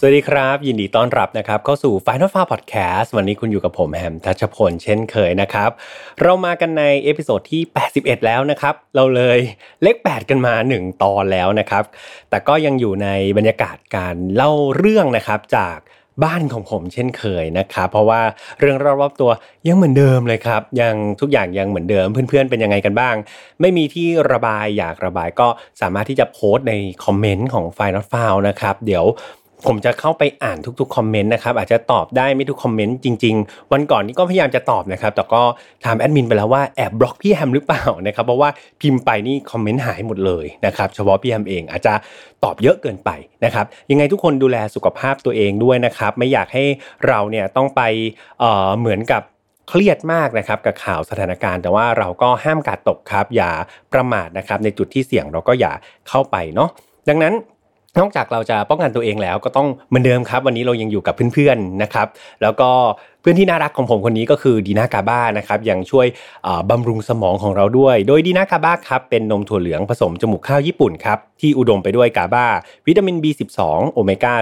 สวัสดีครับ ยินดีต้อนรับนะครับเข้าสู่ Final f a r Podcast วันนี้คุณอยู่กับผมแฮมทัชพลเช่นเคยนะครับ เรามากันใน episode ที่ 81 แล้วนะครับ เราเลยเลข 8 กันมา 1 ตอนแล้วนะครับ แต่ก็ยังอยู่ในบรรยากาศการเล่าเรื่องนะครับจากบ้านของผมเช่นเคยนะครับเพราะว่าเรื่องรอบๆตัวยังเหมือนเดิมเลยครับ ยังทุกอย่างยังเหมือนเดิมเพื่อนๆเป็นยังไงกันบ้าง ไม่มีที่ระบายอยากระบายก็สามารถที่จะโพสต์ในคอมเมนต์ของ Final f i l e นะครับ เดี๋ยว ผมจะเข้าไปอ่านทุกๆ comment นะครับอาจจะตอบได้ไม่ทุก comment จริง ๆ วันก่อนนี้ก็พยายามจะตอบนะครับ แต่ก็ถามแอดมินไปแล้วว่าแอบบล็อกพี่แฮมหรือเปล่านะครับเพราะว่าพิมพ์ไปนี่คอมเมนต์หายหมดเลยนะครับเฉพาะพี่แฮมเองอาจจะตอบเยอะเกินไปนะครับยังไงทุกคนดูแลสุขภาพตัวเองด้วยนะครับ ไม่อยากให้เราเนี่ยต้องไปเเหมือนกับเครียดมากนะครับกับข่าวสถานการณ์ แต่ว่าเราก็ห้ามกาดตกครับ อย่าประมาทนะครับในจุดที่เสี่ยงเราก็อย่าเข้าไปเนาะดังนั้น นอกจากเราจะป้องกันตัวเองแล้วก็ต้องเหมือนเดิมครับ วันนี้เรายังอยู่กับเพื่อนๆนะครับ แล้วก็เพื่อนที่น่ารักของผมคนนี้ก็คือดีนากาบ้านะครับยังช่วยบำรุงสมองของเราด้วย โดยดีนากาบ้าครับเป็นนมถั่วเหลืองผสมจมูกข้าวญี่ปุ่นครับที่อุดมไปด้วยกาบ้า วิตามิน B12 โอเมก้า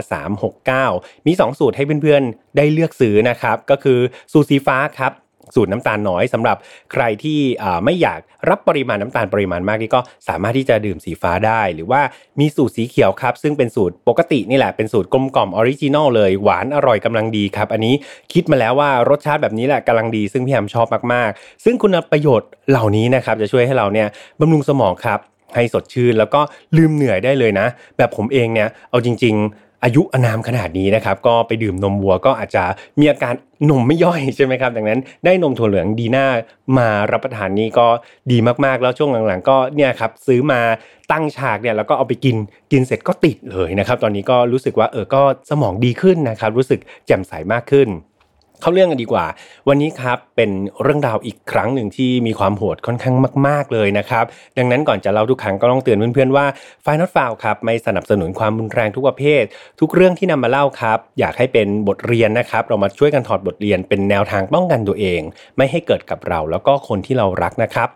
369 มี 2 สูตรให้เพื่อนๆได้เลือกซื้อนะครับ ก็คือสูตรสีฟ้าครับ สูตรน้ำตาลน้อยสำหรับใครที่ไม่อยากรับปริมาณน้ำตาลปริมาณมากนี่ก็สามารถที่จะดื่มสีฟ้าได้ หรือว่ามีสูตรสีเขียวครับ ซึ่งเป็นสูตรปกตินี่แหละเป็นสูตรกลมกล่อม original เลยหวานอร่อยกำลังดีครับ อันนี้คิดมาแล้วว่ารสชาติแบบนี้แหละกำลังดี ซึ่งพี่แฮมชอบมากๆ ซึ่งคุณประโยชน์เหล่านี้นะครับจะช่วยให้เราเนี่ยบำรุงสมองครับให้สดชื่นแล้วก็ลืมเหนื่อยได้เลยนะ แบบผมเองเนี่ยเอาจริง ๆ อายุอนามขนาดนี้นะครับก็ไปดื่มนมวัวก็อาจจะมีอาการนมไม่ย่อยใช่ไหมครับ ดังนั้นได้นมถั่วเหลืองดีน่ามารับประทานนี้ก็ดีมากๆแล้วช่วงหลังๆ ก็เนี่ยครับซื้อมาตั้งฉากเนี่ยแล้วก็เอาไปกินกินเสร็จก็ติดเลยนะครับ ตอนนี้ก็รู้สึกว่าเออก็สมองดีขึ้นนะครับ รู้สึกแจ่มใสมากขึ้น เข้าเรื่องกันดีกว่า วันนี้ครับเป็นเรื่องราวอีกครั้งหนึ่งที่มีความโหดค่อนข้างมาก ๆเลยนะครับ ดังนั้นก่อนจะเล่าทุกครั้งก็ต้องเตือนเพื่อนๆว่าไฟนอตฟาวครับไม่สนับสนุนความรุนแรงทุกประเภท ทุกเรื่องที่นำมาเล่าครับ อยากให้เป็นบทเรียนนะครับ เรามาช่วยกันถอดบทเรียนเป็นแนวทางป้องกันตัวเอง ไม่ให้เกิดกับเราแล้วก็คนที่เรารักนะครับ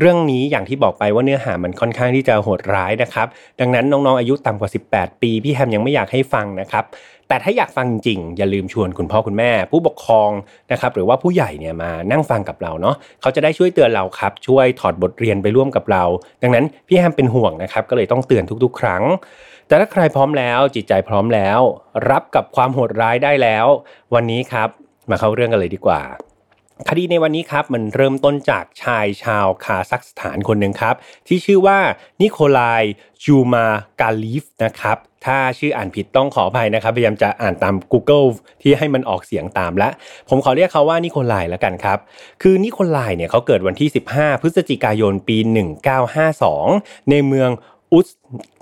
เรื่องนี้อย่างที่บอกไปว่าเนื้อหามันค่อนข้างที่จะโหดร้ายนะครับ ดังนั้นน้องๆอายุต่ำกว่า 18 ปี พี่แฮมยังไม่อยากให้ฟังนะครับ แต่ถ้าอยากฟังจริงอย่าลืมชวนคุณพ่อคุณแม่ ผู้ปกครองนะครับหรือว่าผู้ใหญ่เนี่ยมานั่งฟังกับเราเนาะเขาจะได้ช่วยเตือนเราครับ ช่วยถอดบทเรียนไปร่วมกับเรา ดังนั้นพี่แฮมเป็นห่วงนะครับก็เลยต้องเตือนทุกๆ ครั้ง แต่ถ้าใครพร้อมแล้วจิตใจพร้อมแล้ว รับกับความโหดร้ายได้แล้ว วันนี้ครับมาเข้าเรื่องกันเลยดีกว่าคดีในวันนี้ครับมันเริ่มต้นจากชายชาวคาซัคสถานคนหนึ่งครับ ที่ชื่อว่านิโคลายจูมากาลีฟนะครับ ถ้าชื่ออ่านผิดต้องขออภัยนะครับ พยายามจะอ่านตาม Google ที่ให้มันออกเสียงตามและ ผมขอเรียกเขาว่านิโคลายแล้วกันครับ คือนิโคลายเนี่ยเขาเกิดวันที่ 15 พฤศจิกายนปี 1952 ในเมืองอุส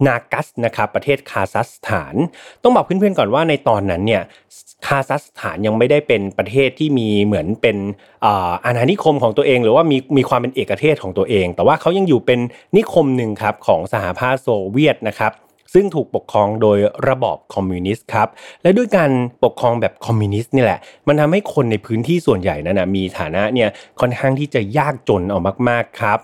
นากัสนะครับประเทศคาซัคสถาน ต้องบอกเพื่อนๆก่อนว่าในตอนนั้นเนี่ยคาซัคสถานยังไม่ได้เป็นประเทศที่มีเหมือนเป็นอาณานิคมของตัวเอง หรือว่ามีมีความเป็นเอกเทศของตัวเอง แต่ว่าเขายังอยู่เป็นนิคมหนึ่งครับของสหภาพโซเวียตนะครับ ซึ่งถูกปกครองโดยระบอบคอมมิวนิสต์ครับ และด้วยการปกครองแบบคอมมิวนิสต์นี่แหละ มันทำให้คนในพื้นที่ส่วนใหญ่นั้นนะมีฐานะเนี่ยค่อนข้างที่จะยากจนออกมากๆครับ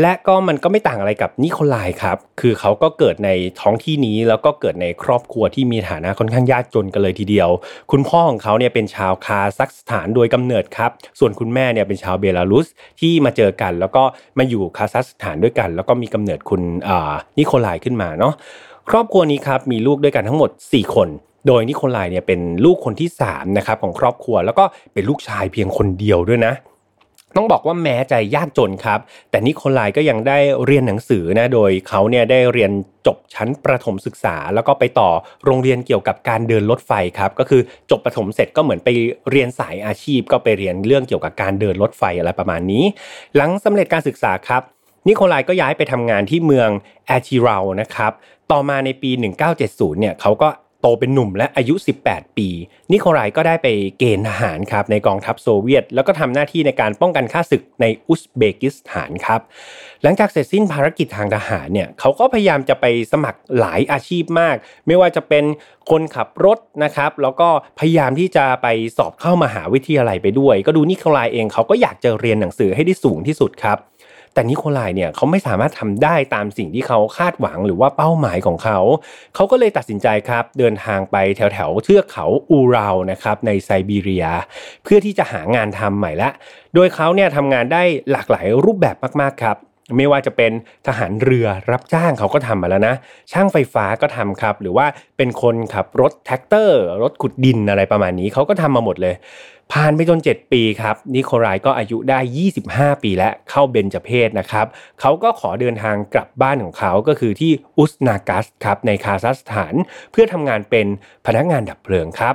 และก็มันก็ไม่ต่างอะไรกับนิโคลายครับ คือเขาก็เกิดในท้องที่นี้แล้วก็เกิดในครอบครัวที่มีฐานะค่อนข้างยากจนกันเลยทีเดียว คุณพ่อของเขาเนี่ยเป็นชาวคาซัคสถานโดยกำเนิดครับ ส่วนคุณแม่เนี่ยเป็นชาวเบลารุสที่มาเจอกัน แล้วก็มาอยู่คาซัคสถานด้วยกัน แล้วก็มีกำเนิดคุณนิโคลายขึ้นมาเนาะ ครอบครัวนี้ครับมีลูกด้วยกันทั้งหมด 4 คนโดยนิโคลายเนี่ยเป็นลูกคนที่3นะครับของครอบครัว แล้วก็เป็นลูกชายเพียงคนเดียวด้วยนะ ต้องบอกว่าแม้ใจยากจนครับ แต่นิโคลายก็ยังได้เรียนหนังสือนะโดยเขาเนี่ยได้เรียนจบชั้นประถมศึกษา แล้วก็ไปต่อโรงเรียนเกี่ยวกับการเดินรถไฟครับ ก็คือจบประถมเสร็จก็เหมือนไปเรียนสายอาชีพ ก็ไปเรียนเรื่องเกี่ยวกับการเดินรถไฟอะไรประมาณนี้ หลังสำเร็จการศึกษาครับนิโคลายก็ย้ายไปทำงานที่เมืองแอชิราลนะครับ ต่อมาในปี 1970 เนี่ยเขาก็ โตเป็นหนุ่มและอายุ 18 ปี นิโคลายก็ได้ไปเกณฑ์ทหารครับในกองทัพโซเวียต แล้วก็ทำหน้าที่ในการป้องกันข้าศึกในอุซเบกิสถานครับ หลังจากเสร็จสิ้นภารกิจทางทหารเนี่ยเขาก็พยายามจะไปสมัครหลายอาชีพมาก ไม่ว่าจะเป็นคนขับรถนะครับ แล้วก็พยายามที่จะไปสอบเข้ามาหาวิทยาลัยไปด้วย ก็ดูนิโคลายเองเขาก็อยากจะเรียนหนังสือให้ได้สูงที่สุดครับ แต่นิโคลายเนี่ยเขาไม่สามารถทำได้ตามสิ่งที่เขาคาดหวังหรือว่าเป้าหมายของเขา เขาก็เลยตัดสินใจครับเดินทางไปแถวแถวเทือกเขาอูรานะครับในไซบีเรีย เพื่อที่จะหางานทำใหม่ละ โดยเขาเนี่ยทำงานได้หลากหลายรูปแบบมากๆครับ ไม่ว่าจะเป็นทหารเรือรับจ้างเขาก็ทำมาแล้วนะ ช่างไฟฟ้าก็ทำครับ หรือว่าเป็นคนขับรถแทรกเตอร์ รถขุดดินอะไรประมาณนี้เขาก็ทำมาหมดเลย ผ่านไปจน 7 ปีครับ นิโคลายก็อายุได้ 25 ปีและเข้าเบญจเพศนะครับเขาก็ขอเดินทางกลับบ้านของเขาก็คือที่อุสนากัสครับในคาซัคสถาน เพื่อทำงานเป็นพนักงานดับเพลิงครับ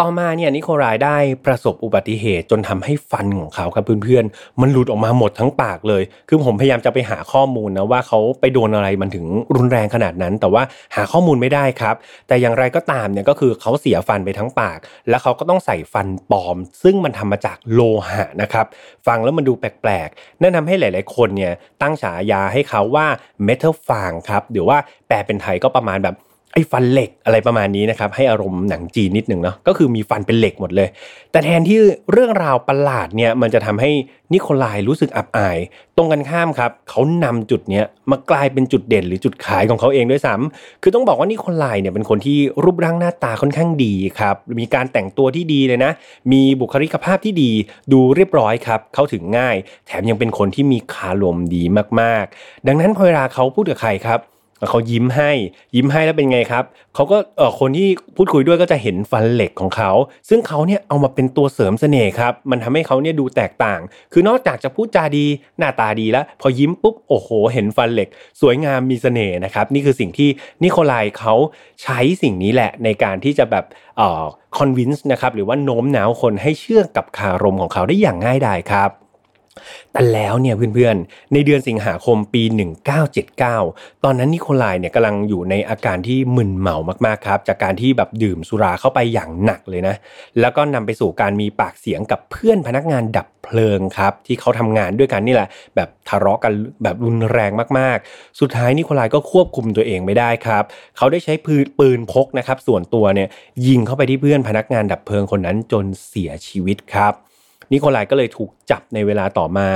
ต่อมาเนี่ยนิโคลายได้ประสบอุบัติเหตุจนทำให้ฟันของเขาครับเพื่อนๆ มันหลุดออกมาหมดทั้งปากเลย คือผมพยายามจะไปหาข้อมูลนะว่าเขาไปโดนอะไรมันถึงรุนแรงขนาดนั้น แต่ว่าหาข้อมูลไม่ได้ครับ แต่อย่างไรก็ตามเนี่ยก็คือเขาเสียฟันไปทั้งปาก แล้วเขาก็ต้องใส่ฟันปลอม ซึ่งมันทำมาจากโลหะนะครับฟังแล้วมันดูแปลกๆนั่นทาให้หลาย ๆคนเนี่ยตั้งฉายาให้เขาว่าเมทัลฟางครับหรือว่าแปลเป็นไทยก็ประมาณแบบ ไอ้ฟันเหล็กอะไรประมาณนี้นะครับให้อารมณ์หนังจีนนิดหนึ่งเนาะก็คือมีฟันเป็นเหล็กหมดเลย แต่แทนที่เรื่องราวประหลาดเนี่ยมันจะทำให้นิโคลายรู้สึกอับอาย ตรงกันข้ามครับเขานำจุดเนี้ยมากลายเป็นจุดเด่นหรือจุดขายของเขาเองด้วยซ้ำคือต้องบอกว่านิโคลายเนี่ยเป็นคนที่รูปร่างหน้าตาค่อนข้างดีครับมีการแต่งตัวที่ดีเลยนะ มีบุคลิกภาพที่ดีดูเรียบร้อยครับเข้าถึงง่าย แถมยังเป็นคนที่มีคาลมดีมากๆ ดังนั้นพอเวลาเขาพูดกับใครครับ เขายิ้มให้ ยิ้มให้แล้วเป็นไงครับเขาก็เออคนที่พูดคุยด้วยก็จะเห็นฟันเหล็กของเขา ซึ่งเขาเนี่ยเอามาเป็นตัวเสริมเสน่ห์ครับ มันทำให้เขาเนี่ยดูแตกต่าง คือนอกจากจะพูดจาดีหน้าตาดีแล้ว พอยิ้มปุ๊บโอ้โห เห็นฟันเหล็ก สวยงามมีเสน่ห์นะครับ นี่คือสิ่งที่นิโคลายเขาใช้สิ่งนี้แหละในการที่จะแบบเอ่อคอนวินส์นะครับหรือว่าโน้มน้าวคนให้เชื่อกับคารมของเขาได้อย่างง่ายดายครับ แต่แล้วเนี่ยเพื่อนๆ ในเดือนสิงหาคมปี 1979 ตอนนั้นนิโคลายเนี่ยกำลังอยู่ในอาการที่มึนเมามากๆครับ จากการที่แบบดื่มสุราเข้าไปอย่างหนักเลยนะ แล้วก็นำไปสู่การมีปากเสียงกับเพื่อนพนักงานดับเพลิงครับ ที่เขาทำงานด้วยกันนี่แหละ แบบทะเลาะกันแบบรุนแรงมากๆ สุดท้ายนิโคลายก็ควบคุมตัวเองไม่ได้ครับ เขาได้ใช้ปืนพกนะครับส่วนตัวเนี่ยยิงเข้าไปที่เพื่อนพนักงานดับเพลิงคนนั้นจนเสียชีวิตครับ นิโคลายก็เลยถูกจับในเวลาต่อมา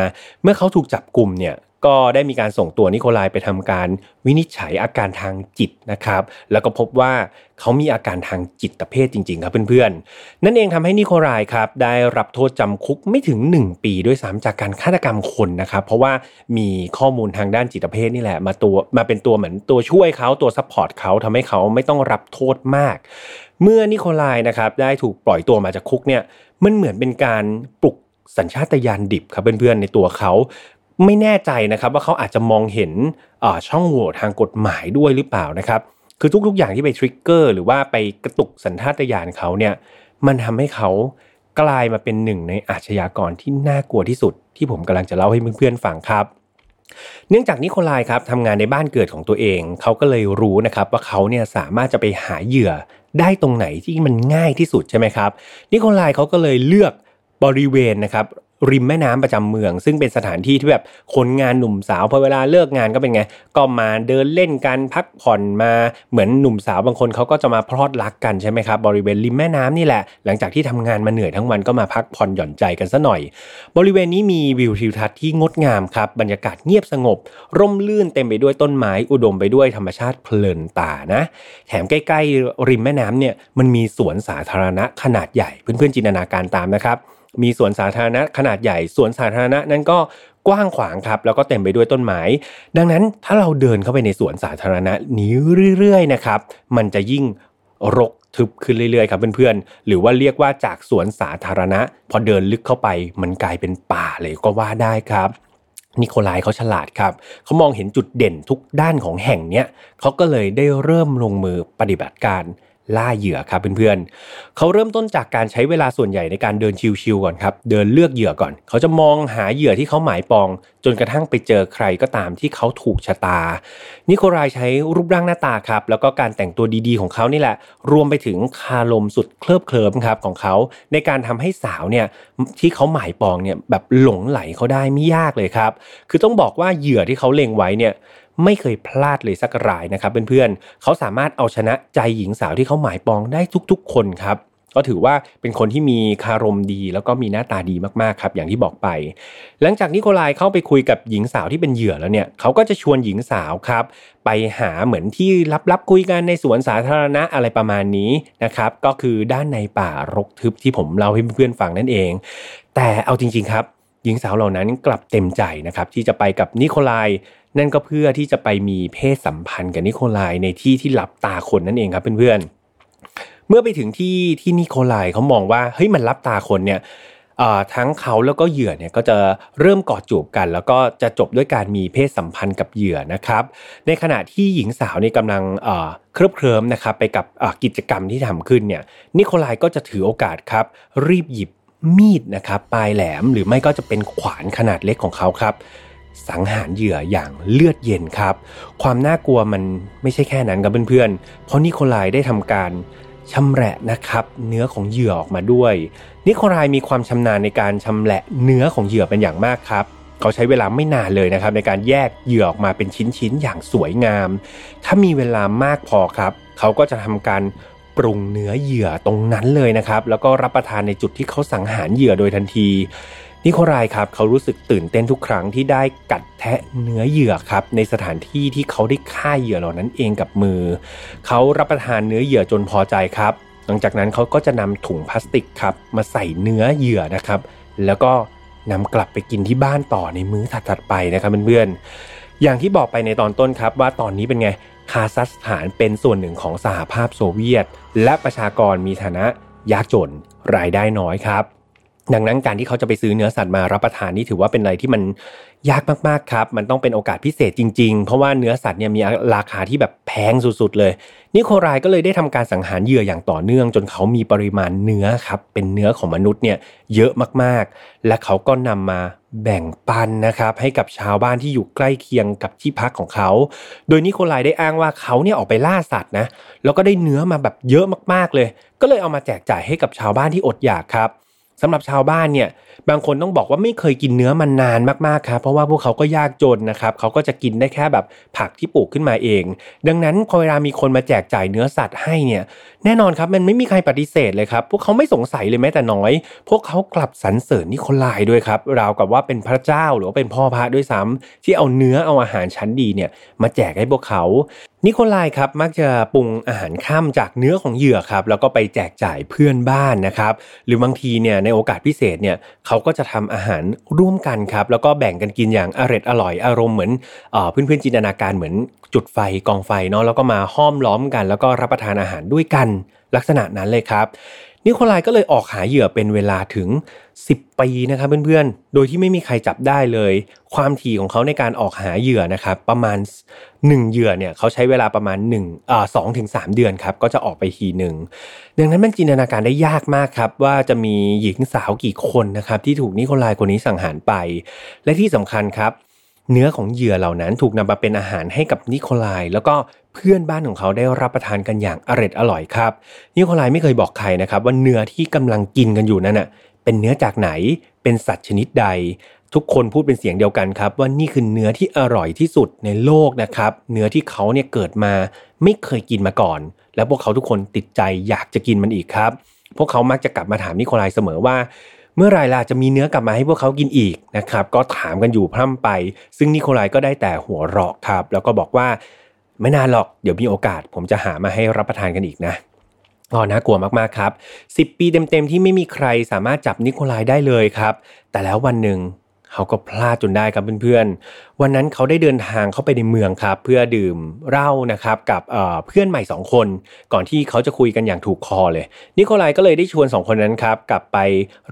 เมื่อเขาถูกจับกลุ่มเนี่ยก็ได้มีการส่งตัวนิโคลายไปทำการวินิจฉัยอาการทางจิตนะครับ แล้วก็พบว่าเขามีอาการทางจิตเภทจริงๆครับเพื่อนๆ นั่นเองทำให้นิโคลายครับได้รับโทษจำคุกไม่ถึง 1 ปีด้วยซ้ำจากการฆาตกรรมคนนะครับ เพราะว่ามีข้อมูลทางด้านจิตเภทนี่แหละมาตัวมาเป็นตัวเหมือนตัวช่วยเขาตัว support เขาทำให้เขาไม่ต้องรับโทษมาก เมื่อนิโคลายนะครับได้ถูกปล่อยตัวมาจากคุกเนี่ยมันเหมือนเป็นการปลุกสัญชาตญาณดิบครับเพื่อนๆในตัวเขาไม่แน่ใจนะครับว่าเขาอาจจะมองเห็นช่องโหว่ทางกฎหมายด้วยหรือเปล่านะครับคือทุกๆอย่างที่ไปทริกเกอร์หรือว่าไปกระตุกสัญชาตญาณเขาเนี่ยมันทำให้เขากลายมาเป็นหนึ่งในอาชญากรที่น่ากลัวที่สุด ที่ผมกำลังจะเล่าให้เพื่อนๆฟังครับ เนื่องจากนิโคลายครับทำงานในบ้านเกิดของตัวเอง เขาก็เลยรู้นะครับว่าเขาเนี่ยสามารถจะไปหาเหยื่อ ได้ตรงไหนที่มันง่ายที่สุดใช่ไหมครับนิโคลายเขาก็เลยเลือกบริเวณนะครับ ริมแม่น้ำประจำเมือง ซึ่งเป็นสถานที่ที่แบบคนงานหนุ่มสาวพอเวลาเลิกงานก็เป็นไง ก็มาเดินเล่นกันพักผ่อนมาเหมือนหนุ่มสาวบางคนเขาก็จะมาพลอดรักกันใช่ไหมครับบริเวณริมแม่น้ำนี่แหละ หลังจากที่ทำงานมาเหนื่อยทั้งวันก็มาพักผ่อนหย่อนใจกันซะหน่อย บริเวณนี้มีวิวทิวทัศน์ที่งดงามครับบรรยากาศเงียบสงบ ร่มรื่นเต็มไปด้วยต้นไม้อุดมไปด้วยธรรมชาติเพลินตานะ แถมใกล้ๆริมแม่น้ำเนี่ยมันมีสวนสาธารณะขนาดใหญ่เพื่อนๆจินตนาการตามนะครับ มีสวนสาธารณะขนาดใหญ่สวนสาธารณะนั้นก็กว้างขวางครับ แล้วก็เต็มไปด้วยต้นไม้ ดังนั้นถ้าเราเดินเข้าไปในสวนสาธารณะนี้เรื่อยๆนะครับ มันจะยิ่งรกทึบขึ้นเรื่อยๆครับเพื่อนๆ หรือว่าเรียกว่าจากสวนสาธารณะ พอเดินลึกเข้าไปมันกลายเป็นป่าเลยก็ว่าได้ครับนิโคลายเขาฉลาดครับเขามองเห็นจุดเด่นทุกด้านของแห่งเนี้ยเขาก็เลยได้เริ่มลงมือปฏิบัติการ ล่าเหยื่อครับเพื่อนๆเขาเริ่มต้นจากการใช้เวลาส่วนใหญ่ในการเดินชิวๆก่อนครับ เดินเลือกเหยื่อก่อน เขาจะมองหาเหยื่อที่เขาหมายปอง จนกระทั่งไปเจอใครก็ตามที่เขาถูกชะตา นิโคลายใช้รูปร่างหน้าตาครับ แล้วก็การแต่งตัวดีๆของเขานี่แหละ รวมไปถึงคารมสุดเคลิบเคลิมครับของเขา ในการทำให้สาวเนี่ยที่เขาหมายปองเนี่ยแบบหลงไหลเขาได้ไม่ยากเลยครับ คือต้องบอกว่าเหยื่อที่เขาเล็งไว้เนี่ยไม่เคยพลาดเลยสักรายนะครับเพื่อนๆเขาสามารถเอาชนะใจหญิงสาวที่เขาหมายปองได้ทุกๆ คนครับก็ถือว่าเป็นคนที่มีคารมดี แล้วก็มีหน้าตาดีมากๆครับอย่างที่บอกไป หลังจากนิโคลายเข้าไปคุยกับหญิงสาวที่เป็นเหยื่อแล้วเนี่ยเขาก็จะชวนหญิงสาวครับ ไปหาเหมือนที่ลับๆคุยกันในสวนสาธารณะอะไรประมาณนี้นะครับก็คือด้านในป่ารกทึบที่ผมเล่าให้เพื่อนๆฟังนั่นเอง แต่เอาจริงๆครับ หญิงสาวเหล่านั้นกลับเต็มใจนะครับที่จะไปกับนิโคลาย นั่นก็เพื่อที่จะไปมีเพศสัมพันธ์กับนิโคลายในที่ที่หลับตาคนนั่นเองครับเพื่อนๆ เมื่อไปถึงที่ที่นิโคลายเขามองว่าเฮ้ยมันรับตาคนเนี่ยทั้งเขาแล้วก็เหยื่อเนี่ยก็จะเริ่มกอดจูบกัน แล้วก็จะจบด้วยการมีเพศสัมพันธ์กับเหยื่อนะครับ ในขณะที่หญิงสาวนี่กำลังเคลิบเคลิ้มนะครับไปกับกิจกรรมที่ทำขึ้นเนี่ยนิโคลายก็จะถือโอกาสครับ รีบหยิบมีดนะครับปลายแหลมหรือไม่ก็จะเป็นขวานขนาดเล็กของเขาครับ สังหารเหยื่ออย่างเลือดเย็นครับ ความน่ากลัวมันไม่ใช่แค่นั้นครับเพื่อนๆ เพราะนิโคลายได้ทำการชำแหละนะครับ เนื้อของเหยื่อออกมาด้วย นิโคลายมีความชำนาญในการชำแหละเนื้อของเหยื่อเป็นอย่างมากครับเขาใช้เวลาไม่นานเลยนะครับ ในการแยกเหยื่อออกมาเป็นชิ้นๆอย่างสวยงาม ถ้ามีเวลามากพอครับ เขาก็จะทำการปรุงเนื้อเหยื่อตรงนั้นเลยนะครับ แล้วก็รับประทานในจุดที่เขาสังหารเหยื่อโดยทันที นิโคลายครับเขารู้สึกตื่นเต้นทุกครั้งที่ได้กัดแทะเนื้อเหยื่อครับในสถานที่ที่เขาได้ฆ่าเหยื่อเหล่านั้นเองกับมือ เขารับประทานเนื้อเหยื่อจนพอใจครับ หลังจากนั้นเขาก็จะนำถุงพลาสติกครับมาใส่เนื้อเหยื่อนะครับ แล้วก็นำกลับไปกินที่บ้านต่อในมื้อถัดๆไปนะครับเพื่อนๆอย่างที่บอกไปในตอนต้นครับว่าตอนนี้เป็นไงคาซัคสถานเป็นส่วนหนึ่งของสหภาพโซเวียต และประชากรมีฐานะยากจนรายได้น้อยครับ ดังนั้นการที่เขาจะไปซื้อเนื้อสัตว์มารับประทานนี่ถือว่าเป็นอะไรที่มันยากมากๆครับ มันต้องเป็นโอกาสพิเศษจริง ๆ เพราะว่าเนื้อสัตว์เนี่ยมีราคาที่แบบแพงสุดๆเลย นิโคลายก็เลยได้ทำการสังหารเหยื่ออย่างต่อเนื่อง จนเขามีปริมาณเนื้อครับเป็นเนื้อของมนุษย์เนี่ยเยอะมากๆ และเขาก็นำมาแบ่งปันนะครับให้กับชาวบ้านที่อยู่ใกล้เคียงกับที่พักของเขา โดยนิโคลายได้อ้างว่าเขาเนี่ยออกไปล่าสัตว์นะแล้วก็ได้เนื้อมาแบบเยอะมากๆเลย ก็เลยเอามาแจกจ่ายให้กับชาวบ้านที่อดอยากครับ สำหรับชาวบ้านเนี่ย บางคนต้องบอกว่าไม่เคยกินเนื้อมันนานมากๆครับเพราะว่าพวกเขาก็ยากจนนะครับเขาก็จะกินได้แค่แบบผักที่ปลูกขึ้นมาเอง ดังนั้นพอเวลามีคนมาแจกจ่ายเนื้อสัตว์ให้เนี่ยแน่นอนครับมันไม่มีใครปฏิเสธเลยครับพวกเขาไม่สงสัยเลยแม้แต่น้อย พวกเขากลับสรรเสริญนิโคลายด้วยครับราวกับว่าเป็นพระเจ้าหรือว่าเป็นพ่อพระด้วยซ้ำที่เอาเนื้อเอาอาหารชั้นดีเนี่ยมาแจกให้พวกเขานิโคลายครับมักจะปรุงอาหารข้ามจากเนื้อของเหยื่อครับแล้วก็ไปแจกจ่ายเพื่อนบ้านนะครับหรือบางทีเนี่ยในโอกาสพิเศษเนี่ยเขาก็จะทำอาหารร่วมกันครับ แล้วก็แบ่งกันกินอย่างอร่อยอร่อยอารมณ์เหมือนเพื่อนเพื่อนจินตนาการเหมือนจุดไฟกองไฟเนาะแล้วก็มาห้อมล้อมกัน แล้วก็รับประทานอาหารด้วยกันลักษณะนั้นเลยครับ นิโคลายก็เลยออกหาเหยื่อเป็นเวลาถึง 10 ปีนะครับเพื่อนๆ โดยที่ไม่มีใครจับได้เลย ความถี่ของเขาในการออกหาเหยื่อนะครับประมาณ 1 เหยื่อเนี่ยเขาใช้เวลาประมาณ1อ่าสองถึงสเดือนครับก็จะออกไปทีหนึ่งดังนั้นมันจินตนาการได้ยากมากครับว่าจะมีหญิงสาวกี่คนนะครับที่ถูกนิโคลายคนนี้สังหารไป และที่สำคัญครับ เนื้อของเหยื่อเหล่านั้นถูกนำมาเป็นอาหารให้กับนิโคลายแล้วก็เพื่อนบ้านของเขาได้รับประทานกันอย่างอร่อยอร่อยครับ นิโคลายไม่เคยบอกใครนะครับว่าเนื้อที่กำลังกินกันอยู่นั้นน่ะเป็นเนื้อจากไหนเป็นสัตว์ชนิดใด ทุกคนพูดเป็นเสียงเดียวกันครับ ว่านี่คือเนื้อที่อร่อยที่สุดในโลกนะครับ เนื้อที่เขาเนี่ยเกิดมาไม่เคยกินมาก่อน แล้วพวกเขาทุกคนติดใจอยากจะกินมันอีกครับ พวกเขามักจะกลับมาถามนิโคลายเสมอว่า เมื่อไรล่ะจะมีเนื้อกลับมาให้พวกเขากินอีกนะครับ ก็ถามกันอยู่พร่ำไป ซึ่งนิโคลายก็ได้แต่หัวเราะครับ แล้วก็บอกว่าไม่นานหรอกเดี๋ยวมีโอกาส ผมจะหามาให้รับประทานกันอีกนะอ๋อน่ากลัวมากๆครับ10 ปีเต็มๆที่ไม่มีใครสามารถจับนิโคลายได้เลยครับ แต่แล้ววันหนึ่งเขาก็พลาดจนได้ครับเพื่อนๆ วันนั้นเขาได้เดินทางเข้าไปในเมืองครับ เพื่อดื่มเหล้านะครับกับเพื่อนใหม่2คน ก่อนที่เขาจะคุยกันอย่างถูกคอเลย นิโคลายก็เลยได้ชวน 2 คนนั้นครับกลับไป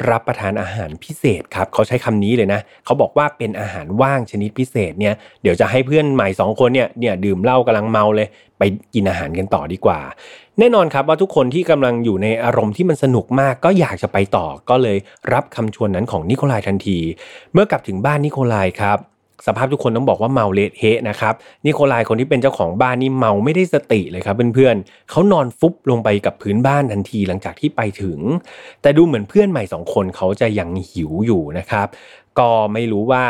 รับประทานอาหารพิเศษครับเขาใช้คำนี้เลยนะเขาบอกว่าเป็นอาหารว่างชนิดพิเศษเนี่ยเดี๋ยวจะให้เพื่อนใหม่2คนเนี่ยเนี่ยดื่มเหล้ากำลังเมาเลย ไปกินอาหารกันต่อดีกว่า แน่นอนครับว่าทุกคนที่กำลังอยู่ในอารมณ์ที่มันสนุกมากก็อยากจะไปต่อก็เลยรับคำชวนนั้นของนิโคลายทันที เมื่อกลับถึงบ้านนิโคลายครับ สภาพทุกคนต้องบอกว่าเมาเละเทะนะครับนิโคลายคนที่เป็นเจ้าของบ้านนี่เมาไม่ได้สติเลยครับเพื่อนๆเขานอนฟุบลงไปกับพื้นบ้านทันทีหลังจากที่ไปถึง แต่ดูเหมือนเพื่อนใหม่สองคนเขาจะยังหิวอยู่นะครับก็ไม่รู้ว่า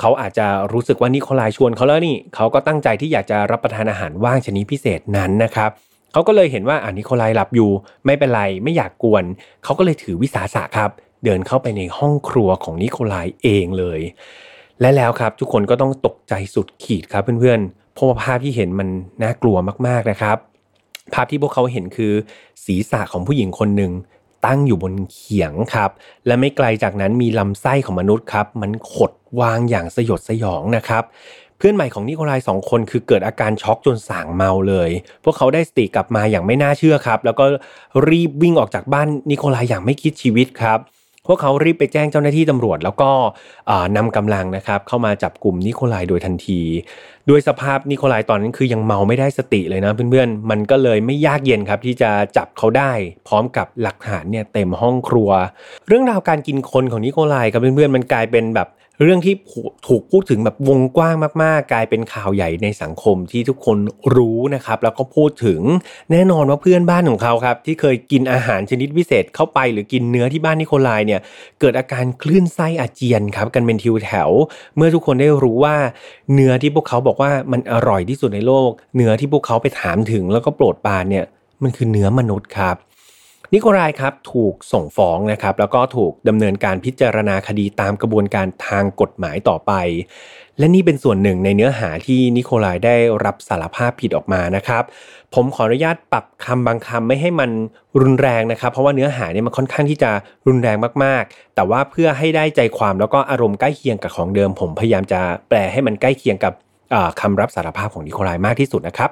เขาอาจจะรู้สึกว่านิโคลายชวนเขาแล้วนี่เขาก็ตั้งใจที่อยากจะรับประทานอาหารว่างชนิดพิเศษนั้นนะครับเขาก็เลยเห็นว่าอ่านิโคลายหลับอยู่ไม่เป็นไรไม่อยากกวนเขาก็เลยถือวิสาสะครับ เดินเข้าไปในห้องครัวของนิโคลายเองเลย และแล้วครับทุกคนก็ต้องตกใจสุดขีดครับเพื่อนๆ เพราะว่าภาพที่เห็นมันน่ากลัวมากๆนะครับ ภาพที่พวกเขาเห็นคือ ศีรษะของผู้หญิงคนหนึ่งตั้งอยู่บนเขียงครับ และไม่ไกลจากนั้นมีลำไส้ของมนุษย์ครับ มันขดวางอย่างสยดสยองนะครับ เพื่อนใหม่ของนิโคลายสองคนคือเกิดอาการช็อกจนสางเมาเลย พวกเขาได้สติกลับมาอย่างไม่น่าเชื่อครับ แล้วก็รีบวิ่งออกจากบ้านนิโคลายอย่างไม่คิดชีวิตครับ พวกเขารีบไปแจ้งเจ้าหน้าที่ตำรวจ แล้วก็นำกำลังนะครับเข้ามาจับกลุ่มนิโคลายโดยทันที ด้วยสภาพนิโคลายตอนนั้นคือยังเมาไม่ได้สติเลยนะเพื่อนๆ มันก็เลยไม่ยากเย็นครับที่จะจับเขาได้ พร้อมกับหลักฐานเนี่ยเต็มห้องครัว เรื่องราวการกินคนของนิโคลายกับเพื่อนๆมันกลายเป็นแบบ เรื่องที่ถูกพูดถึงแบบวงกว้างมากๆ กลายเป็นข่าวใหญ่ในสังคมที่ทุกคนรู้นะครับ แล้วก็พูดถึงแน่นอนว่าเพื่อนบ้านของเขาครับ ที่เคยกินอาหารชนิดพิเศษเข้าไป หรือกินเนื้อที่บ้านนิโคลายเนี่ยเกิดอาการคลื่นไส้อาเจียนครับกันเป็นทิวแถว เมื่อทุกคนได้รู้ว่าเนื้อที่พวกเขาบอกว่ามันอร่อยที่สุดในโลก เนื้อที่พวกเขาไปถามถึงแล้วก็โปรดปานเนี่ยมันคือเนื้อมนุษย์ครับ นิโคลายครับถูกส่งฟ้องนะครับแล้วก็ถูกดำเนินการพิจารณาคดีตามกระบวนการทางกฎหมายต่อไป และนี่เป็นส่วนหนึ่งในเนื้อหาที่นิโคลายได้รับสารภาพผิดออกมานะครับ ผมขออนุญาตปรับคำบางคำไม่ให้มันรุนแรงนะครับ เพราะว่าเนื้อหาเนี่ยมันค่อนข้างที่จะรุนแรงมากๆ แต่ว่าเพื่อให้ได้ใจความแล้วก็อารมณ์ใกล้เคียงกับของเดิม ผมพยายามจะแปลให้มันใกล้เคียงกับคำรับสารภาพของนิโคลายมากที่สุดนะครับ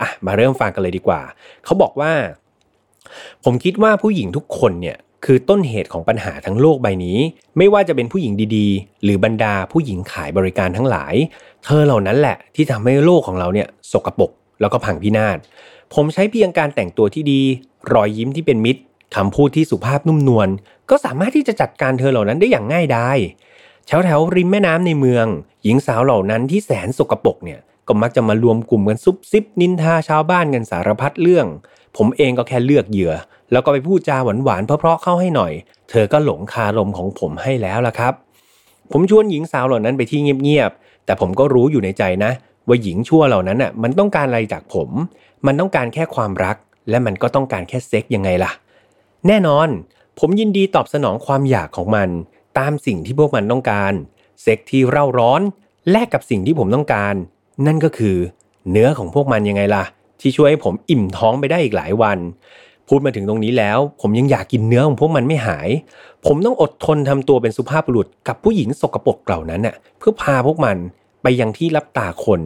อะมาเริ่มฟังกันเลยดีกว่า เขาบอกว่า ผมคิดว่าผู้หญิงทุกคนเนี่ยคือต้นเหตุของปัญหาทั้งโลกใบนี้ ไม่ว่าจะเป็นผู้หญิงดีๆ หรือบรรดาผู้หญิงขายบริการทั้งหลาย เธอเหล่านั้นแหละที่ทำให้โลกของเราเนี่ยสกรปรกแล้วก็พังพินาศผมใช้เพียงการแต่งตัวที่ดี รอยยิ้มที่เป็นมิตรคำพูดที่สุภาพนุ่มนวลก็สามารถที่จะจัดการเธอเหล่านั้นได้อย่างง่ายดายแถวแถวริมแม่น้ำในเมือง หญิงสาวเหล่านั้นที่แสนสกรปรกเนี่ยก็มักจะมารวมกลุ่มกันซุบซิบนินทาชาวบ้านกันสารพัดเรื่อง ผมเองก็แค่เลือกเหยื่อ แล้วก็ไปพูดจาหวานๆเพราะๆเข้าให้หน่อย เธอก็หลงคารมของผมให้แล้วล่ะครับ ผมชวนหญิงสาวเหล่านั้นไปที่เงียบๆแต่ผมก็รู้อยู่ในใจนะ ว่าหญิงชั่วเหล่านั้นอะมันต้องการอะไรจากผม มันต้องการแค่ความรัก และมันก็ต้องการแค่เซ็กยังไงล่ะ แน่นอน ผมยินดีตอบสนองความอยากของมัน ตามสิ่งที่พวกมันต้องการ เซ็กที่เร่าร้อนแลกกับสิ่งที่ผมต้องการ นั่นก็คือ เนื้อของพวกมันยังไงล่ะ ที่ช่วยให้ผมอิ่มท้องไปได้อีกหลายวัน พูดมาถึงตรงนี้แล้ว ผมยังอยากกินเนื้อของพวกมันไม่หาย ผมต้องอดทนทำตัวเป็นสุภาพบุรุษกับผู้หญิงสกปรกเหล่านั้นน่ะเพื่อพาพวกมันไปยังที่รับตาคน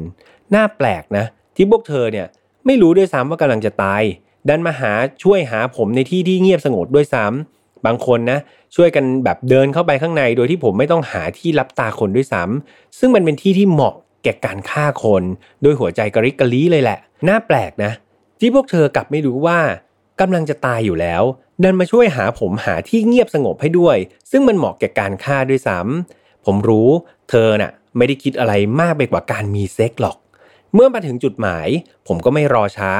น่าแปลกนะ ที่พวกเธอเนี่ยไม่รู้ด้วยซ้ำว่ากำลังจะตาย ดันมาหาช่วยหาผมในที่ที่เงียบสงบด้วยซ้ำบางคนนะ ช่วยกันแบบเดินเข้าไปข้างในโดยที่ผมไม่ต้องหาที่รับตาคนด้วยซ้ำซึ่งมันเป็นที่ที่เหมาะแก่การฆ่าคน โดยหัวใจกระริกกระลีเลยแหละ น่าแปลกนะ ที่พวกเธอกลับไม่รู้ว่ากำลังจะตายอยู่แล้ว ดันมาช่วยหาผมหาที่เงียบสงบให้ด้วย ซึ่งมันเหมาะแก่การฆ่าด้วยซ้ำผมรู้เธอน่ะ ไม่ได้คิดอะไรมากไปกว่าการมีเซ็กหรอก เมื่อมาถึงจุดหมาย ผมก็ไม่รอช้า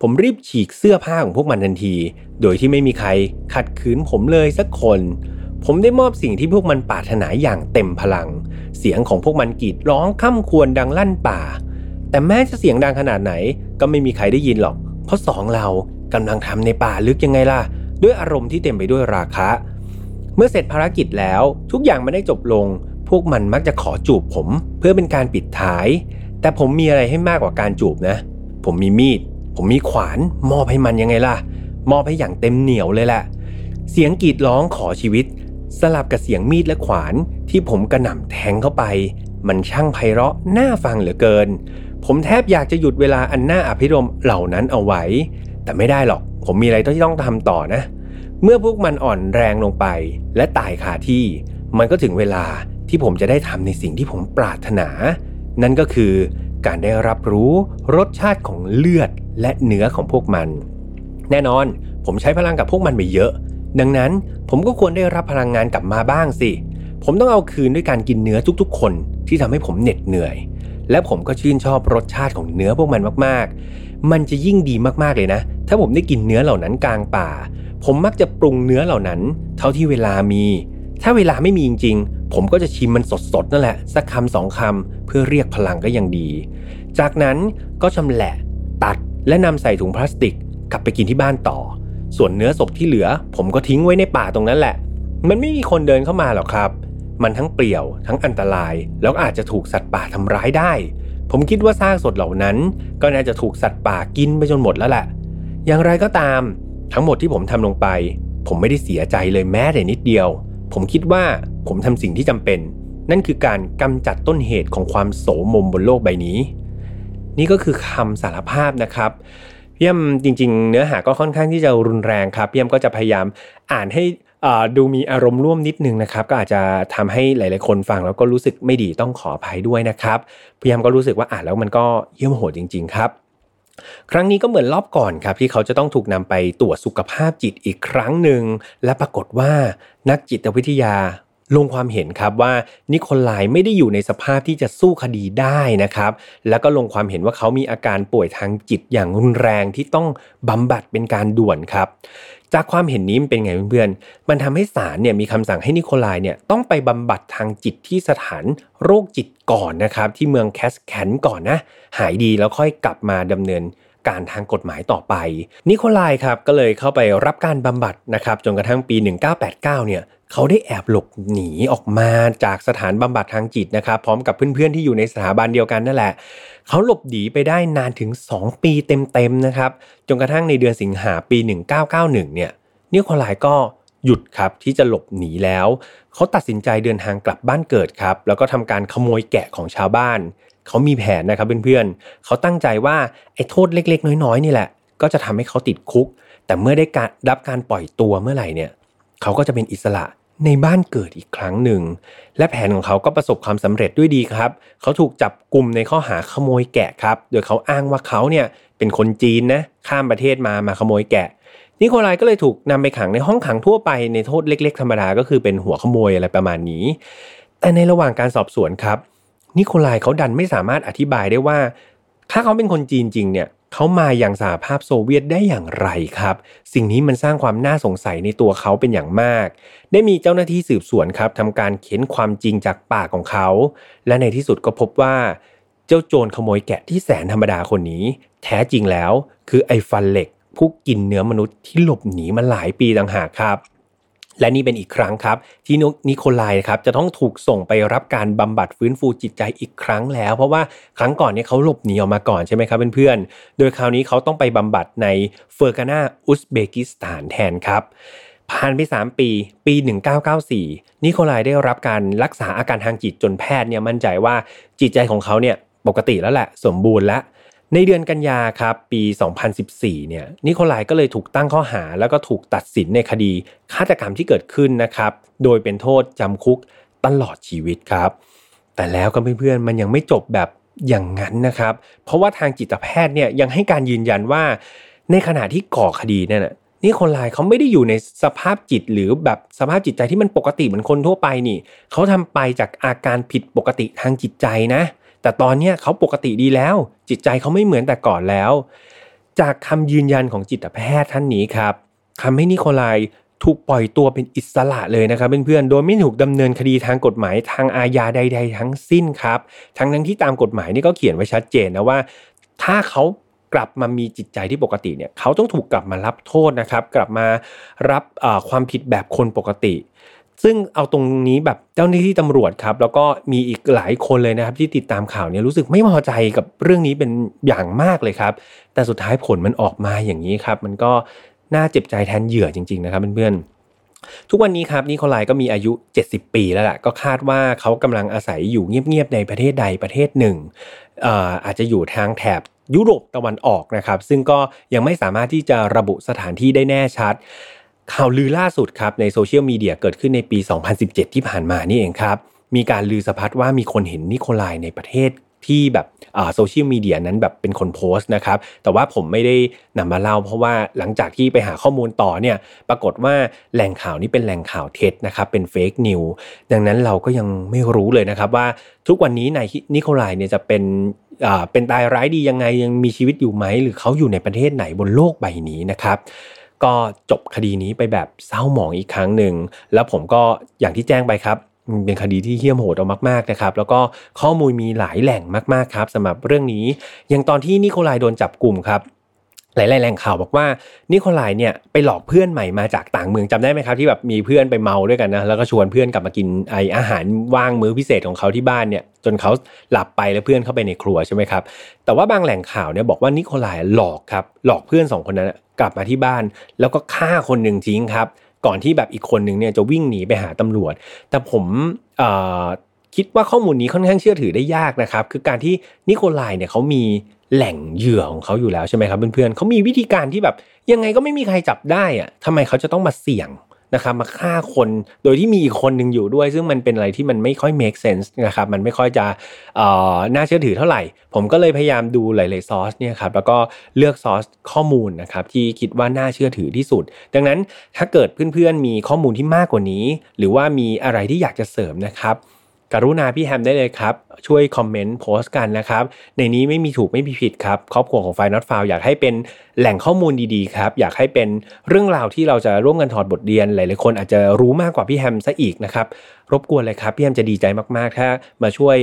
ผมรีบฉีกเสื้อผ้าของพวกมันทันที โดยที่ไม่มีใครขัดขืนผมเลยสักคน ผมได้มอบสิ่งที่พวกมันปรารถนาอย่างเต็มพลัง เสียงของพวกมันกรีดร้องค่ำควรดังลั่นป่า แต่แม้จะเสียงดังขนาดไหนก็ไม่มีใครได้ยินหรอก เพราะสองเรากำลังทำในป่าลึกยังไงล่ะ ด้วยอารมณ์ที่เต็มไปด้วยราคะ เมื่อเสร็จภารกิจแล้วทุกอย่างไม่ได้จบลง พวกมันมักจะขอจูบผมเพื่อเป็นการปิดท้าย แต่ผมมีอะไรให้มากกว่าการจูบนะ ผมมีมีด ผมมีขวาน มอบให้มันยังไงล่ะ มอบให้อย่างเต็มเหนียวเลยแหละ เสียงกรีดร้องขอชีวิต สลับกับเสียงมีดและขวานที่ผมกระหน่ำแทงเข้าไป มันช่างไพเราะน่าฟังเหลือเกิน ผมแทบอยากจะหยุดเวลาอันน่าอภิรมเหล่านั้นเอาไว้ แต่ไม่ได้หรอก ผมมีอะไรที่ต้องทำต่อนะ เมื่อพวกมันอ่อนแรงลงไป และตายคาที่ มันก็ถึงเวลาที่ผมจะได้ทำในสิ่งที่ผมปรารถนา นั่นก็คือการได้รับรู้รสชาติของเลือดและเนื้อของพวกมัน แน่นอน ผมใช้พลังกับพวกมันไปเยอะ ดังนั้นผมก็ควรได้รับพลังงานกลับมาบ้างสิ ผมต้องเอาคืนด้วยการกินเนื้อทุกๆ คนที่ทำให้ผมเหน็ดเหนื่อย และผมก็ชื่นชอบรสชาติของเนื้อพวกมันมากๆ มันจะยิ่งดีมากๆเลยนะ ถ้าผมได้กินเนื้อเหล่านั้นกลางป่า ผมมักจะปรุงเนื้อเหล่านั้น เท่าที่เวลามี ถ้าเวลาไม่มีจริงๆ ผมก็จะชิมมันสดๆนั่นแหละ สักคำสองคำเพื่อเรียกพลังก็ยังดี จากนั้นก็ชำแหละ ตัดและนำใส่ถุงพลาสติก กลับไปกินที่บ้านต่อ ส่วนเนื้อศพที่เหลือ ผมก็ทิ้งไว้ในป่าตรงนั้นแหละ มันไม่มีคนเดินเข้ามาหรอกครับ มันทั้งเปลี่ยว ทั้งอันตราย แล้วอาจจะถูกสัตว์ป่าทำร้ายได้ ผมคิดว่าซากสดเหล่านั้น ก็น่าจะถูกสัตว์ป่ากินไปจนหมดแล้วแหละ อย่างไรก็ตาม ทั้งหมดที่ผมทำลงไป ผมไม่ได้เสียใจเลยแม้แต่นิดเดียว ผมคิดว่าผมทำสิ่งที่จำเป็น นั่นคือการกำจัดต้นเหตุของความโสมมบนโลกใบนี้ นี่ก็คือคำสารภาพนะครับพี่ยมจริง ๆ เนื้อหาก็ค่อนข้างที่จะรุนแรงครับพี่ยมก็จะพยายามอ่านให้ ดูมีอารมณ์ร่วมนิดนึงนะครับ ก็อาจจะทำให้หลาย ๆ คนฟังแล้วก็รู้สึกไม่ดีต้องขออภัยด้วยนะครับพี่ยมก็รู้สึกว่าอ่านแล้วมันก็เยี่ยมโหดจริง ๆ ครับ ครั้งนี้ก็เหมือนรอบก่อนครับ ที่เขาจะต้องถูกนำไปตรวจสุขภาพจิตอีกครั้งหนึ่งและปรากฏว่านักจิตวิทยาลงความเห็นครับว่านิโคลายไม่ได้อยู่ในสภาพที่จะสู้คดีได้นะครับ แล้วก็ลงความเห็นว่าเขามีอาการป่วยทางจิตอย่างรุนแรงที่ต้องบำบัดเป็นการด่วนครับ จากความเห็นนี้มันเป็นไงเพื่อนๆ มันทำให้ศาลเนี่ยมีคำสั่งให้นิโคลายเนี่ยต้องไปบำบัดทางจิตที่สถานโรคจิตก่อนนะครับที่เมืองแคสแคนก่อนนะหายดีแล้วค่อยกลับมาดำเนิน การทางกฎหมายต่อไป นิโคลายครับก็เลยเข้าไปรับการบำบัดนะครับจนกระทั่งปี 1989 เนี่ยเขาได้แอบหลบหนีออกมาจากสถานบำบัดทางจิตนะครับ พร้อมกับเพื่อนๆที่อยู่ในสถาบันเดียวกันนั่นแหละ เขาหลบหนีไปได้นานถึง 2 ปีเต็มๆนะครับจนกระทั่งในเดือนสิงหาปี 1991 เนี่ยนิโคลายก็หยุดครับที่จะหลบหนีแล้ว เขาตัดสินใจเดินทางกลับบ้านเกิดครับ แล้วก็ทำการขโมยแกะของชาวบ้าน เขามีแผนนะครับเพื่อนๆเขาตั้งใจว่าไอ้โทษเล็กๆ น้อยๆนี่แหละ ก็จะทำให้เขาติดคุก แต่เมื่อได้การรับการปล่อยตัวเมื่อไหร่เนี่ยเขาก็จะเป็นอิสระในบ้านเกิดอีกครั้งหนึ่ง และแผนของเขาก็ประสบความสำเร็จด้วยดีครับ เขาถูกจับกลุ่มในข้อหาขโมยแกะครับ โดยเขาอ้างว่าเขาเนี่ยเป็นคนจีนนะข้ามประเทศมามาขโมยแกะ นิโคลายก็เลยถูกนำไปขังในห้องขังทั่วไปในโทษเล็ก ๆ ธรรมดาก็คือเป็นหัวขโมยอะไรประมาณนี้ แต่ในระหว่างการสอบสวนครับนิโคลายเขาดันไม่สามารถอธิบายได้ว่า ถ้าเขาเป็นคนจีนจริงเนี่ยเขามาอย่างสหภาพโซเวียตได้อย่างไรครับ สิ่งนี้มันสร้างความน่าสงสัยในตัวเขาเป็นอย่างมาก ได้มีเจ้าหน้าที่สืบสวนครับทำการเค้นความจริงจากปากของเขา และในที่สุดก็พบว่า เจ้าโจรขโมยแกะที่แสนธรรมดาคนนี้ แท้จริงแล้ว คือไอ้ฟันเหล็ก ผู้กินเนื้อมนุษย์ที่หลบหนีมาหลายปีต่างหากครับ และนี่เป็นอีกครั้งครับ ที่นิโคลายครับจะต้องถูกส่งไปรับการบำบัดฟื้นฟูจิตใจอีกครั้งแล้ว เพราะว่าครั้งก่อนเนี่ยเขาหลบหนีออกมาก่อนใช่ไหมครับเพื่อนๆ โดยคราวนี้เขาต้องไปบำบัดในเฟอร์กานาอุซเบกิสถานแทนครับผ่านไป 3 ปี ปี 1994 นิโคลายได้รับการรักษาอาการทางจิตจนแพทย์เนี่ยมั่นใจว่าจิตใจของเขาเนี่ยปกติแล้วแหละ สมบูรณ์แล้ว ในเดือนกันยาครับปี 2014 เนี่ยนิโคลายก็เลยถูกตั้งข้อหาแล้วก็ถูกตัดสินในคดีฆาตกรรมที่เกิดขึ้นนะครับ โดยเป็นโทษจำคุกตลอดชีวิตครับ แต่แล้วก็เพื่อนๆมันยังไม่จบแบบอย่างนั้นนะครับ เพราะว่าทางจิตแพทย์เนี่ยยังให้การยืนยันว่า ในขณะที่ก่อคดีเนี่ยนิโคลายเขาไม่ได้อยู่ในสภาพจิตหรือแบบสภาพจิตใจที่มันปกติเหมือนคนทั่วไปนี่ เขาทำไปจากอาการผิดปกติทางจิตใจนะ แต่ตอนนี้เขาปกติดีแล้ว จิตใจเขาไม่เหมือนแต่ก่อนแล้ว จากคำยืนยันของจิตแพทย์ท่านนี้ครับทำให้นิโคลายถูกปล่อยตัวเป็นอิสระเลยนะครับเพื่อนๆ โดยไม่ถูกดำเนินคดีทางกฎหมายทางอาญาใด ๆ ทั้งสิ้นครับ ทั้งทั้งที่ตามกฎหมายนี่ก็เขียนไว้ชัดเจนนะว่า ถ้าเขากลับมามีจิตใจที่ปกติเนี่ยเขาต้องถูกกลับมารับโทษนะครับ กลับมารับความผิดแบบคนปกติ ซึ่งเอาตรงนี้แบบเจ้าหน้าที่ตำรวจครับ แล้วก็มีอีกหลายคนเลยนะครับ ที่ติดตามข่าวเนี่ยรู้สึกไม่พอใจกับเรื่องนี้เป็นอย่างมากเลยครับ แต่สุดท้ายผลมันออกมาอย่างนี้ครับ มันก็น่าเจ็บใจแทนเหยื่อจริง ๆ นะครับเพื่อนๆทุกวันนี้ครับนิโคลายก็มีอายุ 70 ปีแล้วแหละก็คาดว่าเขากำลังอาศัยอยู่เงียบๆในประเทศใดประเทศหนึ่งอาอาจจะอยู่ทางแถบยุโรปตะวันออกนะครับ ซึ่งก็ยังไม่สามารถที่จะระบุสถานที่ได้แน่ชัด ข่าวลือล่าสุดครับในโซเชียลมีเดียเกิดขึ้นในปี 2017 ที่ผ่านมานี่เองครับ มีการลือสะพัดว่ามีคนเห็นนิโคลายในประเทศที่แบบโซเชียลมีเดียนั้นแบบเป็นคนโพสต์นะครับ แต่ว่าผมไม่ได้นำมาเล่า เพราะว่าหลังจากที่ไปหาข้อมูลต่อเนี่ย ปรากฏว่าแหล่งข่าวนี้เป็นแหล่งข่าวเท็จนะครับ เป็นเฟกนิว ดังนั้นเราก็ยังไม่รู้เลยนะครับว่าทุกวันนี้นายนิโคลายเนี่ยจะเป็นเป็นตายร้ายดียังไงยังมีชีวิตอยู่ไหม หรือเขาอยู่ในประเทศไหนบนโลกใบนี้นะครับ ก็จบคดีนี้ไปแบบเศร้าหมองอีกครั้งหนึ่ง แล้วผมก็อย่างที่แจ้งไปครับเป็นคดีที่เหี้ยมโหดเอามากๆนะครับ แล้วก็ข้อมูลมีหลายแหล่งมากๆครับสำหรับเรื่องนี้ อย่างตอนที่นิโคลายโดนจับกลุ่มครับหลายๆแหล่งข่าวบอกว่านิโคลายเนี่ยไปหลอกเพื่อนใหม่มาจากต่างเมืองจำได้ไหมครับ ที่แบบมีเพื่อนไปเมาด้วยกันนะแล้วก็ชวนเพื่อนกลับมากินไออาหารว่างมื้อพิเศษของเขาที่บ้านเนี่ยจนเขาหลับไปแล้วเพื่อนเข้าไปในครัวใช่ไหมครับแต่ว่าบางแหล่งข่าวเนี่ยบอกว่านิโคลายหลอกครับหลอกเพื่อนสองคนนั้น กลับมาที่บ้าน แล้วก็ฆ่าคนหนึ่งทิ้งครับ ก่อนที่แบบอีกคนหนึ่งเนี่ยจะวิ่งหนีไปหาตำรวจ แต่ผมคิดว่าข้อมูลนี้ค่อนข้างเชื่อถือได้ยากนะครับ คือการที่นิโคลายเนี่ยเขามีแหล่งเหยื่อของเขาอยู่แล้วใช่ไหมครับเพื่อนๆเขามีวิธีการที่แบบยังไงก็ไม่มีใครจับได้อะทำไมเขาจะต้องมาเสี่ยง นะครับมาฆ่าคนโดยที่มีอีกคนหนึ่งอยู่ด้วย ซึ่งมันเป็นอะไรที่มันไม่ค่อย make sense นะครับมันไม่ค่อยจะน่าเชื่อถือเท่าไหร่ ผมก็เลยพยายามดูหลายๆซอสเนี่ยครับแล้วก็เลือกซอสข้อมูลนะครับที่คิดว่าน่าเชื่อถือที่สุด ดังนั้นถ้าเกิดเพื่อนๆมีข้อมูลที่มากกว่านี้ หรือว่ามีอะไรที่อยากจะเสริมนะครับ กรุณาพี่แฮมได้เลยครับ ช่วยคอมเมนต์โพสต์กันนะครับ ในนี้ไม่มีถูกไม่มีผิดครับ ครอบครัวของไฟนอตฟาวอยากให้เป็นแหล่งข้อมูลดีๆครับ อยากให้เป็นเรื่องราวที่เราจะร่วมกันถอดบทเรียน หลายๆคนอาจจะรู้มากกว่าพี่แฮมซะอีกนะครับ รบกวนเลยครับพี่แอมจะดีใจมากๆ ถ้ามาช่วย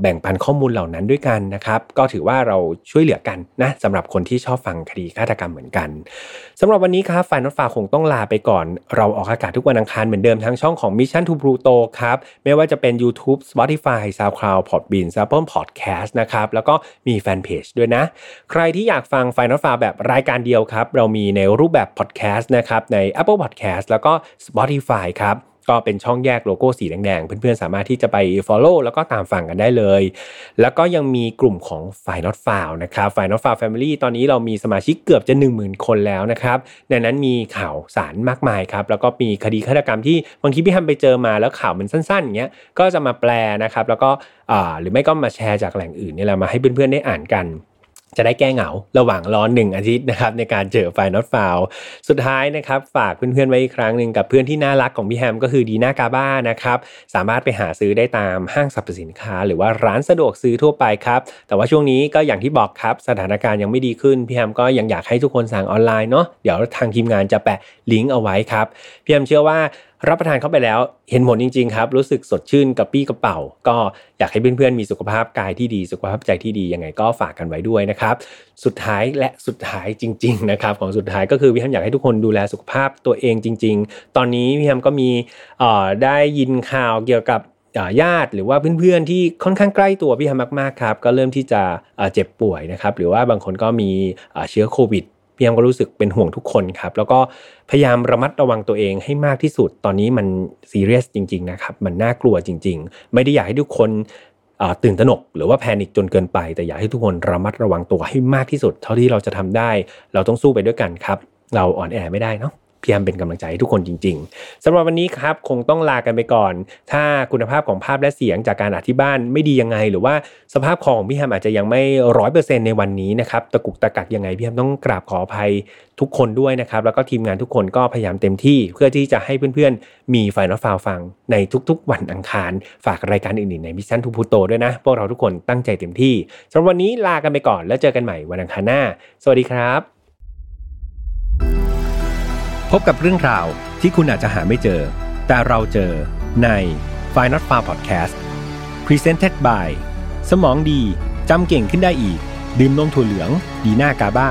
แบ่งปันข้อมูลเหล่านั้นด้วยกันนะครับ ก็ถือว่าเราช่วยเหลือกันนะสำหรับคนที่ชอบฟังคดีฆาตกรรมเหมือนกันสำหรับวันนี้ครับฝ่ายนอตฟ้าคงต้องลาไปก่อน เราออกอากาศทุกวันอังคารเหมือนเดิมทั้งช่องของ Mission to Pluto ครับไม่ว่าจะเป็น YouTube Spotify SoundCloud Podbean Apple Podcast นะครับแล้วก็มีแฟนเพจด้วยนะ ใครที่อยากฟังฝ่ายนอตฟ้าแบบรายการเดียวครับเรามีในรูปแบบ Podcast นะครับใน Apple Podcast แล้วก็ Spotify ครับ ก็เป็นช่องแยกโลโก้สีแดงๆ เพื่อนๆ สามารถที่จะไป Follow แล้วก็ตามฟังกันได้เลย แล้วก็ยังมีกลุ่มของฝ่าย Not f าวนะครับฝ่าย Not f าว Family ตอนนี้เรามีสมาชิกเกือบจะ 10,000 คนแล้วนะครับ ในนั้นมีข่าวสารมากมายครับ แล้วก็มีคดีฆาตกรรมที่บางทีพี่ฮัมไปเจอมาแล้วข่าวมันสั้นๆอย่างเงี้ย ก็จะมาแปลนะครับ แล้วก็หรือไม่ก็มาแชร์จากแหล่งอื่นนี่แหละมาให้เพื่อนๆ ได้อ่านกัน จะได้แก้เหงาระหว่างรอหนึ่งอาทิตย์นะครับในการเจอไฟนอตฟาวสุดท้ายนะครับฝากเพื่อนๆไว้อีกครั้งหนึ่งกับเพื่อนที่น่ารักของพี่แฮมก็คือดีน่ากาบ้านะครับสามารถไปหาซื้อได้ตามห้างสรรพสินค้า หรือว่าร้านสะดวกซื้อทั่วไปครับแต่ว่าช่วงนี้ก็อย่างที่บอกครับสถานการณ์ยังไม่ดีขึ้นพี่แฮมก็ยังอยากให้ทุกคนสั่งออนไลน์เนาะเดี๋ยวทางทีมงานจะแปะลิงก์เอาไว้ครับพี่แฮมเชื่อว่า รับประทานเข้าไปแล้วเห็นผลจริงๆครับ รู้สึกสดชื่นกระปี้กระเป๋า ก็อยากให้เพื่อนๆมีสุขภาพกายที่ดีสุขภาพใจที่ดียังไงก็ฝากกันไว้ด้วยนะครับ สุดท้ายและสุดท้ายจริง ๆ นะครับ ของสุดท้ายก็คือพี่แฮมอยากให้ทุกคนดูแลสุขภาพตัวเองจริง ๆ ตอนนี้พี่แฮมก็มีได้ยินข่าวเกี่ยวกับญาติหรือว่าเพื่อนๆที่ค่อนข้างใกล้ตัวพี่แฮมมากๆครับก็เริ่มที่จะเจ็บป่วยนะครับหรือว่าบางคนก็มีเชื้อโควิด พี่แอมก็รู้สึกเป็นห่วงทุกคนครับ แล้วก็พยายามระมัดระวังตัวเองให้มากที่สุดตอนนี้มันซีเรียสจริง ๆ นะครับ มันน่ากลัวจริง ๆ ไม่ได้อยากให้ทุกคนตื่นตระหนก หรือว่าแพนิคจนเกินไป แต่อยากให้ทุกคนระมัดระวังตัวให้มากที่สุด เท่าที่เราจะทำได้ เราต้องสู้ไปด้วยกันครับ เราอ่อนแอไม่ได้เนาะ พยายามเป็นกำลังใจให้ทุกคนจริง ๆสำหรับวันนี้ครับคงต้องลากันไปก่อน ถ้าคุณภาพของภาพและเสียงจากการอัดที่บ้านไม่ดียังไง หรือว่าสภาพของพี่แฮมอาจจะยังไม่ร้อยเปอร์เซ็นต์ในวันนี้นะครับตะกุกตะกักยังไงพี่แฮมต้องกราบขออภัยทุกคนด้วยนะครับแล้วก็ทีมงานทุกคนก็พยายามเต็มที่ เพื่อที่จะให้เพื่อนๆ มี Final File ฟังในทุกๆ วันอังคาร ฝากรายการอื่นๆใน Mission To Pluto ด้วยนะ พวกเราทุกคนตั้งใจเต็มที่สำหรับวันนี้ลากันไปก่อนแล้วเจอกันใหม่วันอังคารหน้า สวัสดีครับพ บกับเรื่องราวที่คุณอาจจะหาไม่เจอ แต่เราเจอใน f i n a l f a r Podcast Presented by สมองดีจำเก่งขึ้นได้อีก ดื่มนมถั่วเหลือง ดีหน้ากาบ้า